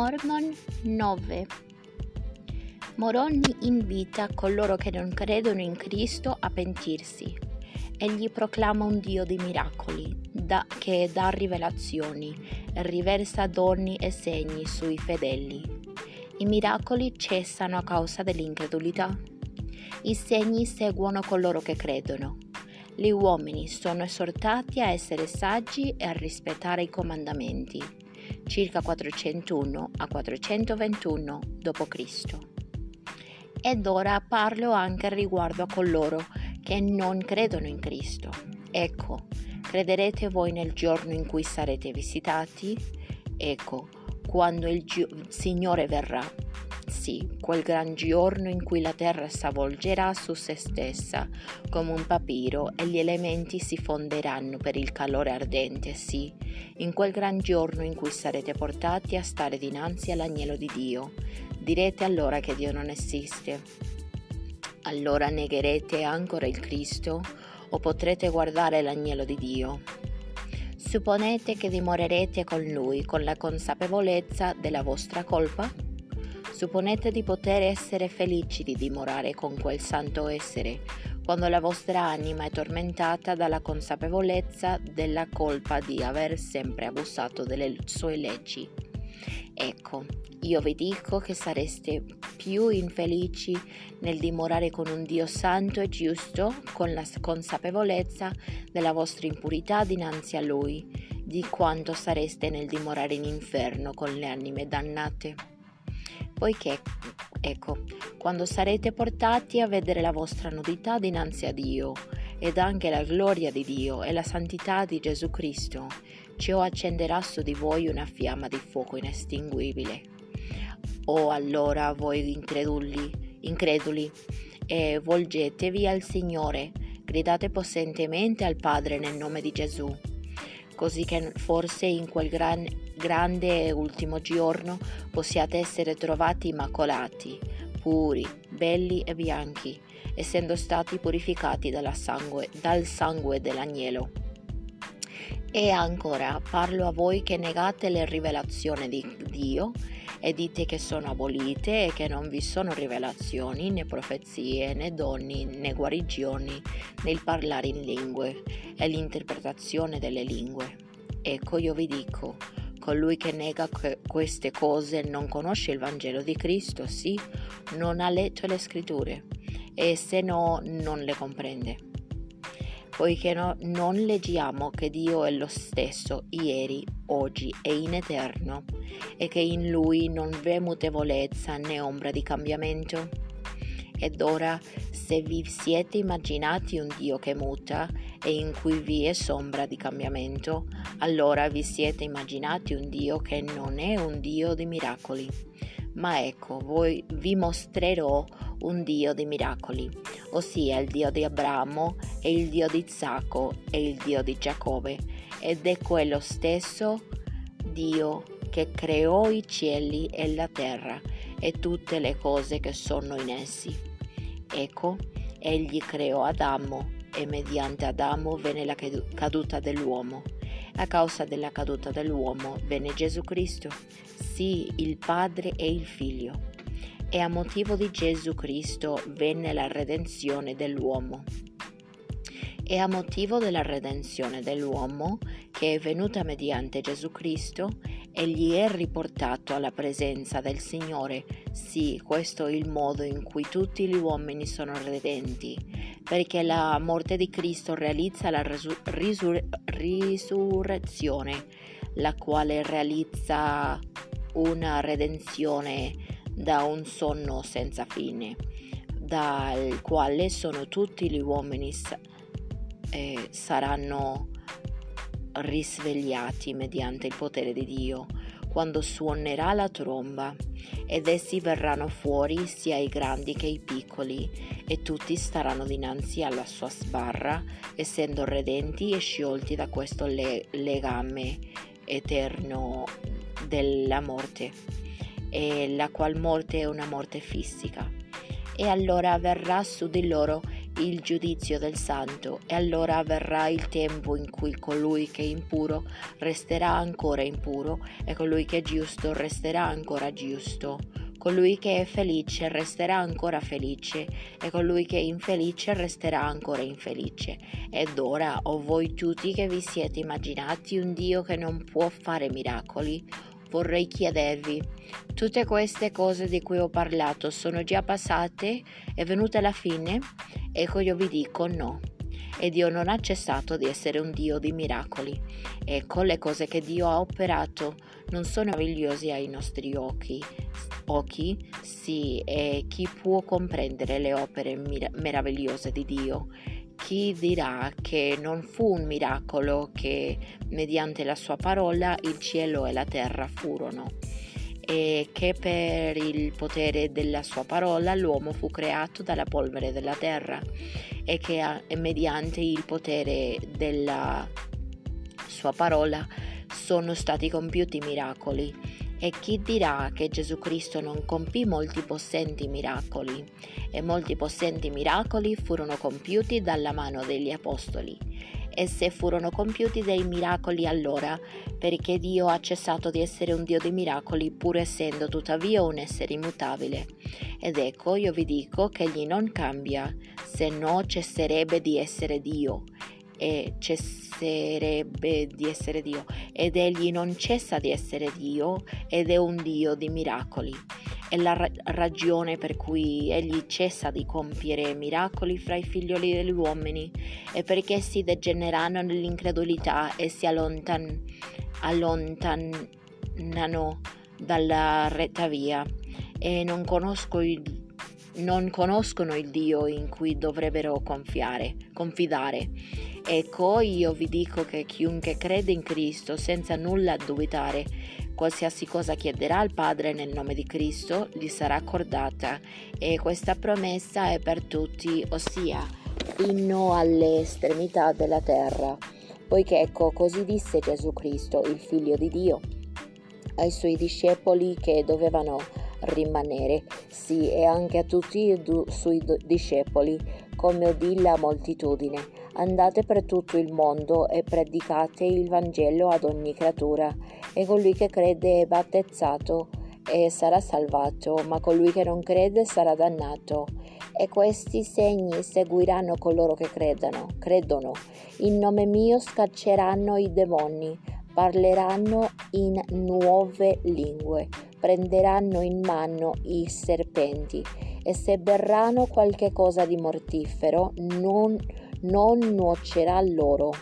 Mormon 9 Moroni invita coloro che non credono in Cristo a pentirsi. Egli proclama un Dio di miracoli, da, che dà rivelazioni riversa doni e segni sui fedeli. I miracoli cessano a causa dell'incredulità. I segni seguono coloro che credono. Gli uomini sono esortati a essere saggi e a rispettare i comandamenti. Circa 401 a 421 d.C. Ed ora parlo anche riguardo a coloro che non credono in Cristo. Ecco, crederete voi nel giorno in cui sarete visitati? Ecco, quando il Gi- Signore verrà sì, quel gran giorno in cui la terra s'avvolgerà su se stessa come un papiro e gli elementi si fonderanno per il calore ardente, sì, in quel gran giorno in cui sarete portati a stare dinanzi all'agnello di Dio. Direte allora che Dio non esiste. Allora negherete ancora il Cristo o potrete guardare l'agnello di Dio. Supponete che dimorerete con Lui con la consapevolezza della vostra colpa? Supponete di poter essere felici di dimorare con quel santo essere, quando la vostra anima è tormentata dalla consapevolezza della colpa di aver sempre abusato delle sue leggi. Ecco, io vi dico che sareste più infelici nel dimorare con un Dio santo e giusto, con la consapevolezza della vostra impurità dinanzi a Lui, di quanto sareste nel dimorare in inferno con le anime dannate poiché, ecco, quando sarete portati a vedere la vostra nudità dinanzi a Dio ed anche la gloria di Dio e la santità di Gesù Cristo, ciò accenderà su di voi una fiamma di fuoco inestinguibile. O allora voi increduli, increduli, e volgetevi al Signore, gridate possentemente al Padre nel nome di Gesù così che forse in quel gran, grande e ultimo giorno possiate essere trovati immacolati, puri, belli e bianchi, essendo stati purificati sangue, dal sangue dell'agnello. E ancora parlo a voi che negate le rivelazioni di Dio e dite che sono abolite e che non vi sono rivelazioni, né profezie, né doni, né guarigioni, né il parlare in lingue e l'interpretazione delle lingue. Ecco io vi dico, colui che nega que- queste cose non conosce il Vangelo di Cristo, sì, non ha letto le scritture e se no non le comprende poiché no, non leggiamo che Dio è lo stesso ieri, oggi e in eterno, e che in Lui non v'è mutevolezza né ombra di cambiamento? Ed ora, se vi siete immaginati un Dio che muta e in cui vi è sombra di cambiamento, allora vi siete immaginati un Dio che non è un Dio di miracoli. Ma ecco, voi vi mostrerò un Dio di miracoli, ossia il Dio di Abramo e il Dio di Isacco e il Dio di Giacobbe, ed è quello stesso Dio che creò i cieli e la terra e tutte le cose che sono in essi. Ecco, egli creò Adamo e mediante Adamo venne la caduta dell'uomo. A causa della caduta dell'uomo venne Gesù Cristo, sì il Padre e il Figlio e a motivo di Gesù Cristo venne la redenzione dell'uomo. E a motivo della redenzione dell'uomo, che è venuta mediante Gesù Cristo, egli è riportato alla presenza del Signore. Sì, questo è il modo in cui tutti gli uomini sono redenti, perché la morte di Cristo realizza la risur- risur- risurrezione, la quale realizza una redenzione da un sonno senza fine, dal quale sono tutti gli uomini eh, saranno risvegliati mediante il potere di Dio quando suonerà la tromba ed essi verranno fuori sia i grandi che i piccoli e tutti staranno dinanzi alla sua sbarra essendo redenti e sciolti da questo le- legame eterno della morte e la qual morte è una morte fisica. E allora verrà su di loro il giudizio del santo, e allora verrà il tempo in cui colui che è impuro resterà ancora impuro, e colui che è giusto resterà ancora giusto. Colui che è felice resterà ancora felice, e colui che è infelice resterà ancora infelice. Ed ora, o voi tutti che vi siete immaginati un Dio che non può fare miracoli, vorrei chiedervi, tutte queste cose di cui ho parlato sono già passate? È venuta la fine? Ecco io vi dico no. E Dio non ha cessato di essere un Dio di miracoli. Ecco le cose che Dio ha operato non sono meravigliose ai nostri occhi. Occhi, sì, e chi può comprendere le opere meravigliose di Dio? Chi dirà che non fu un miracolo che mediante la sua parola il cielo e la terra furono e che per il potere della sua parola l'uomo fu creato dalla polvere della terra e che mediante il potere della sua parola sono stati compiuti miracoli e chi dirà che Gesù Cristo non compì molti possenti miracoli? E molti possenti miracoli furono compiuti dalla mano degli apostoli. E se furono compiuti dei miracoli allora, perché Dio ha cessato di essere un Dio di miracoli, pur essendo tuttavia un essere immutabile. Ed ecco, io vi dico che egli non cambia, se no cesserebbe di essere Dio e cesserebbe di essere Dio. Ed egli non cessa di essere Dio ed è un Dio di miracoli. È la ra- ragione per cui egli cessa di compiere miracoli fra i figlioli degli uomini. E perché si degenerano nell'incredulità e si allontan- allontanano dalla retta via. E non conosco il non conoscono il Dio in cui dovrebbero confiare, confidare. Ecco, io vi dico che chiunque crede in Cristo senza nulla dubitare, qualsiasi cosa chiederà al Padre nel nome di Cristo, gli sarà accordata e questa promessa è per tutti, ossia fino alle estremità della terra. Poiché ecco, così disse Gesù Cristo, il figlio di Dio, ai suoi discepoli che dovevano rimanere, sì, e anche a tutti i suoi discepoli, come udì la moltitudine. Andate per tutto il mondo e predicate il Vangelo ad ogni creatura, e colui che crede è battezzato e sarà salvato, ma colui che non crede sarà dannato. E questi segni seguiranno coloro che credano, credono. In nome mio scacceranno i demoni, parleranno in nuove lingue prenderanno in mano i serpenti e se berranno qualche cosa di mortifero non, non nuocerà loro.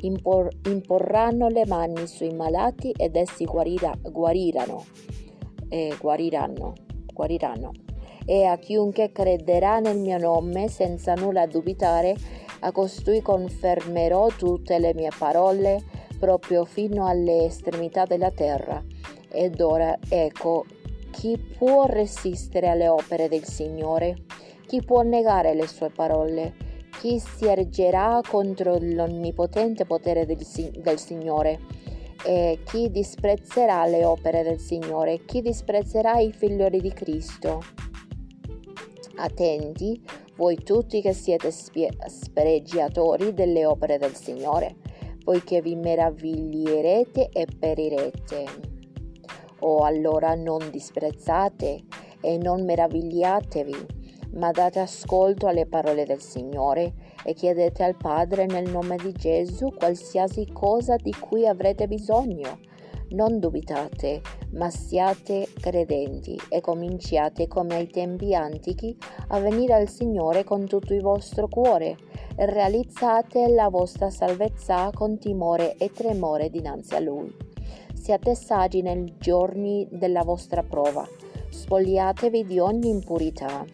Impor, imporranno le mani sui malati ed essi guarira, guariranno, eh, guariranno, guariranno. E a chiunque crederà nel mio nome senza nulla dubitare, a costui confermerò tutte le mie parole proprio fino alle estremità della terra. Ed ora ecco, chi può resistere alle opere del Signore? Chi può negare le sue parole? Chi si ergerà contro l'onnipotente potere del, del Signore? E chi disprezzerà le opere del Signore? Chi disprezzerà i figlioli di Cristo? Attenti, voi tutti che siete spie- spregiatori delle opere del Signore, poiché vi meraviglierete e perirete. O allora non disprezzate e non meravigliatevi, ma date ascolto alle parole del Signore e chiedete al Padre nel nome di Gesù qualsiasi cosa di cui avrete bisogno. Non dubitate, ma siate credenti e cominciate come ai tempi antichi a venire al Signore con tutto il vostro cuore e realizzate la vostra salvezza con timore e tremore dinanzi a Lui siate saggi nei giorni della vostra prova. Spogliatevi di ogni impurità.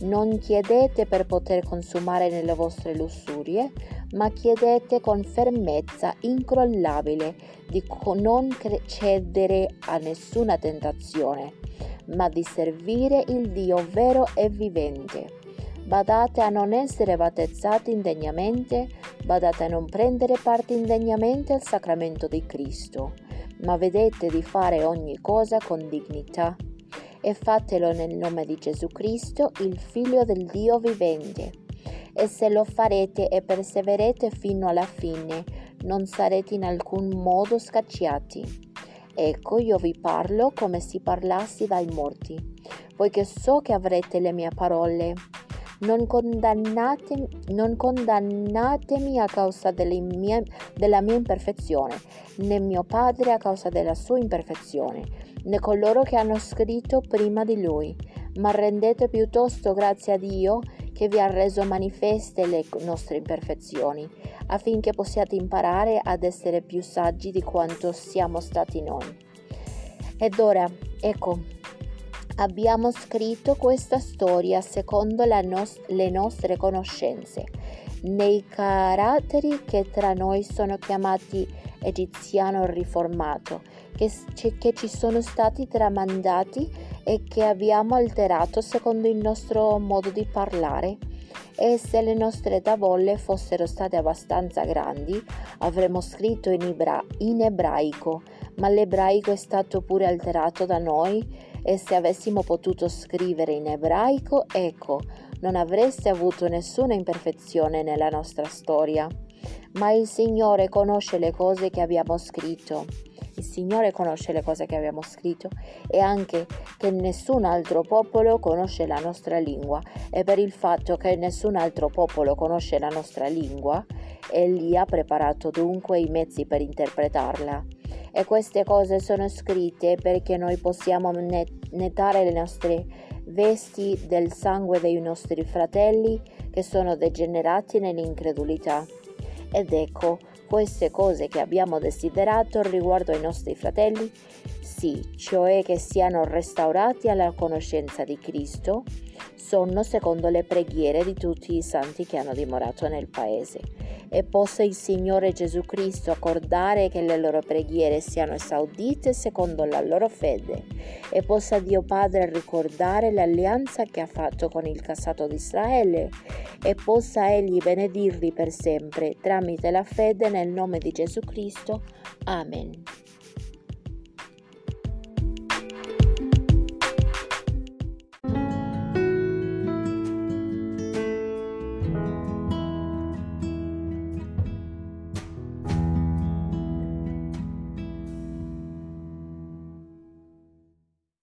Non chiedete per poter consumare nelle vostre lussurie, ma chiedete con fermezza incrollabile di non cedere a nessuna tentazione, ma di servire il Dio vero e vivente. Badate a non essere battezzati indegnamente, badate a non prendere parte indegnamente al sacramento di Cristo ma vedete di fare ogni cosa con dignità e fatelo nel nome di Gesù Cristo, il Figlio del Dio vivente. e se lo farete e perseverete fino alla fine, non sarete in alcun modo scacciati. Ecco, io vi parlo come se parlassi dai morti, poiché so che avrete le mie parole. Non, condannate, non condannatemi a causa mie, della mia imperfezione, né mio Padre a causa della sua imperfezione, né coloro che hanno scritto prima di lui, ma rendete piuttosto grazie a Dio che vi ha reso manifeste le nostre imperfezioni, affinché possiate imparare ad essere più saggi di quanto siamo stati noi. Ed ora, ecco, abbiamo scritto questa storia secondo nos- le nostre conoscenze, nei caratteri che tra noi sono chiamati egiziano riformato, che, che ci sono stati tramandati e che abbiamo alterato secondo il nostro modo di parlare. E se le nostre tavole fossero state abbastanza grandi, avremmo scritto in, ibra- in ebraico, ma l'ebraico è stato pure alterato da noi e se avessimo potuto scrivere in ebraico, ecco, non avreste avuto nessuna imperfezione nella nostra storia. Ma il Signore conosce le cose che abbiamo scritto il Signore conosce le cose che abbiamo scritto e anche che nessun altro popolo conosce la nostra lingua e per il fatto che nessun altro popolo conosce la nostra lingua, Egli ha preparato dunque i mezzi per interpretarla. E queste cose sono scritte perché noi possiamo nettare le nostre vesti del sangue dei nostri fratelli che sono degenerati nell'incredulità. Ed ecco, queste cose che abbiamo desiderato riguardo ai nostri fratelli? Sì, cioè che siano restaurati alla conoscenza di Cristo, sono secondo le preghiere di tutti i santi che hanno dimorato nel paese. E possa il Signore Gesù Cristo accordare che le loro preghiere siano esaudite secondo la loro fede, e possa Dio Padre ricordare l'alleanza che ha fatto con il casato di Israele, e possa Egli benedirli per sempre tramite la fede nel nome di Gesù Cristo. Amen.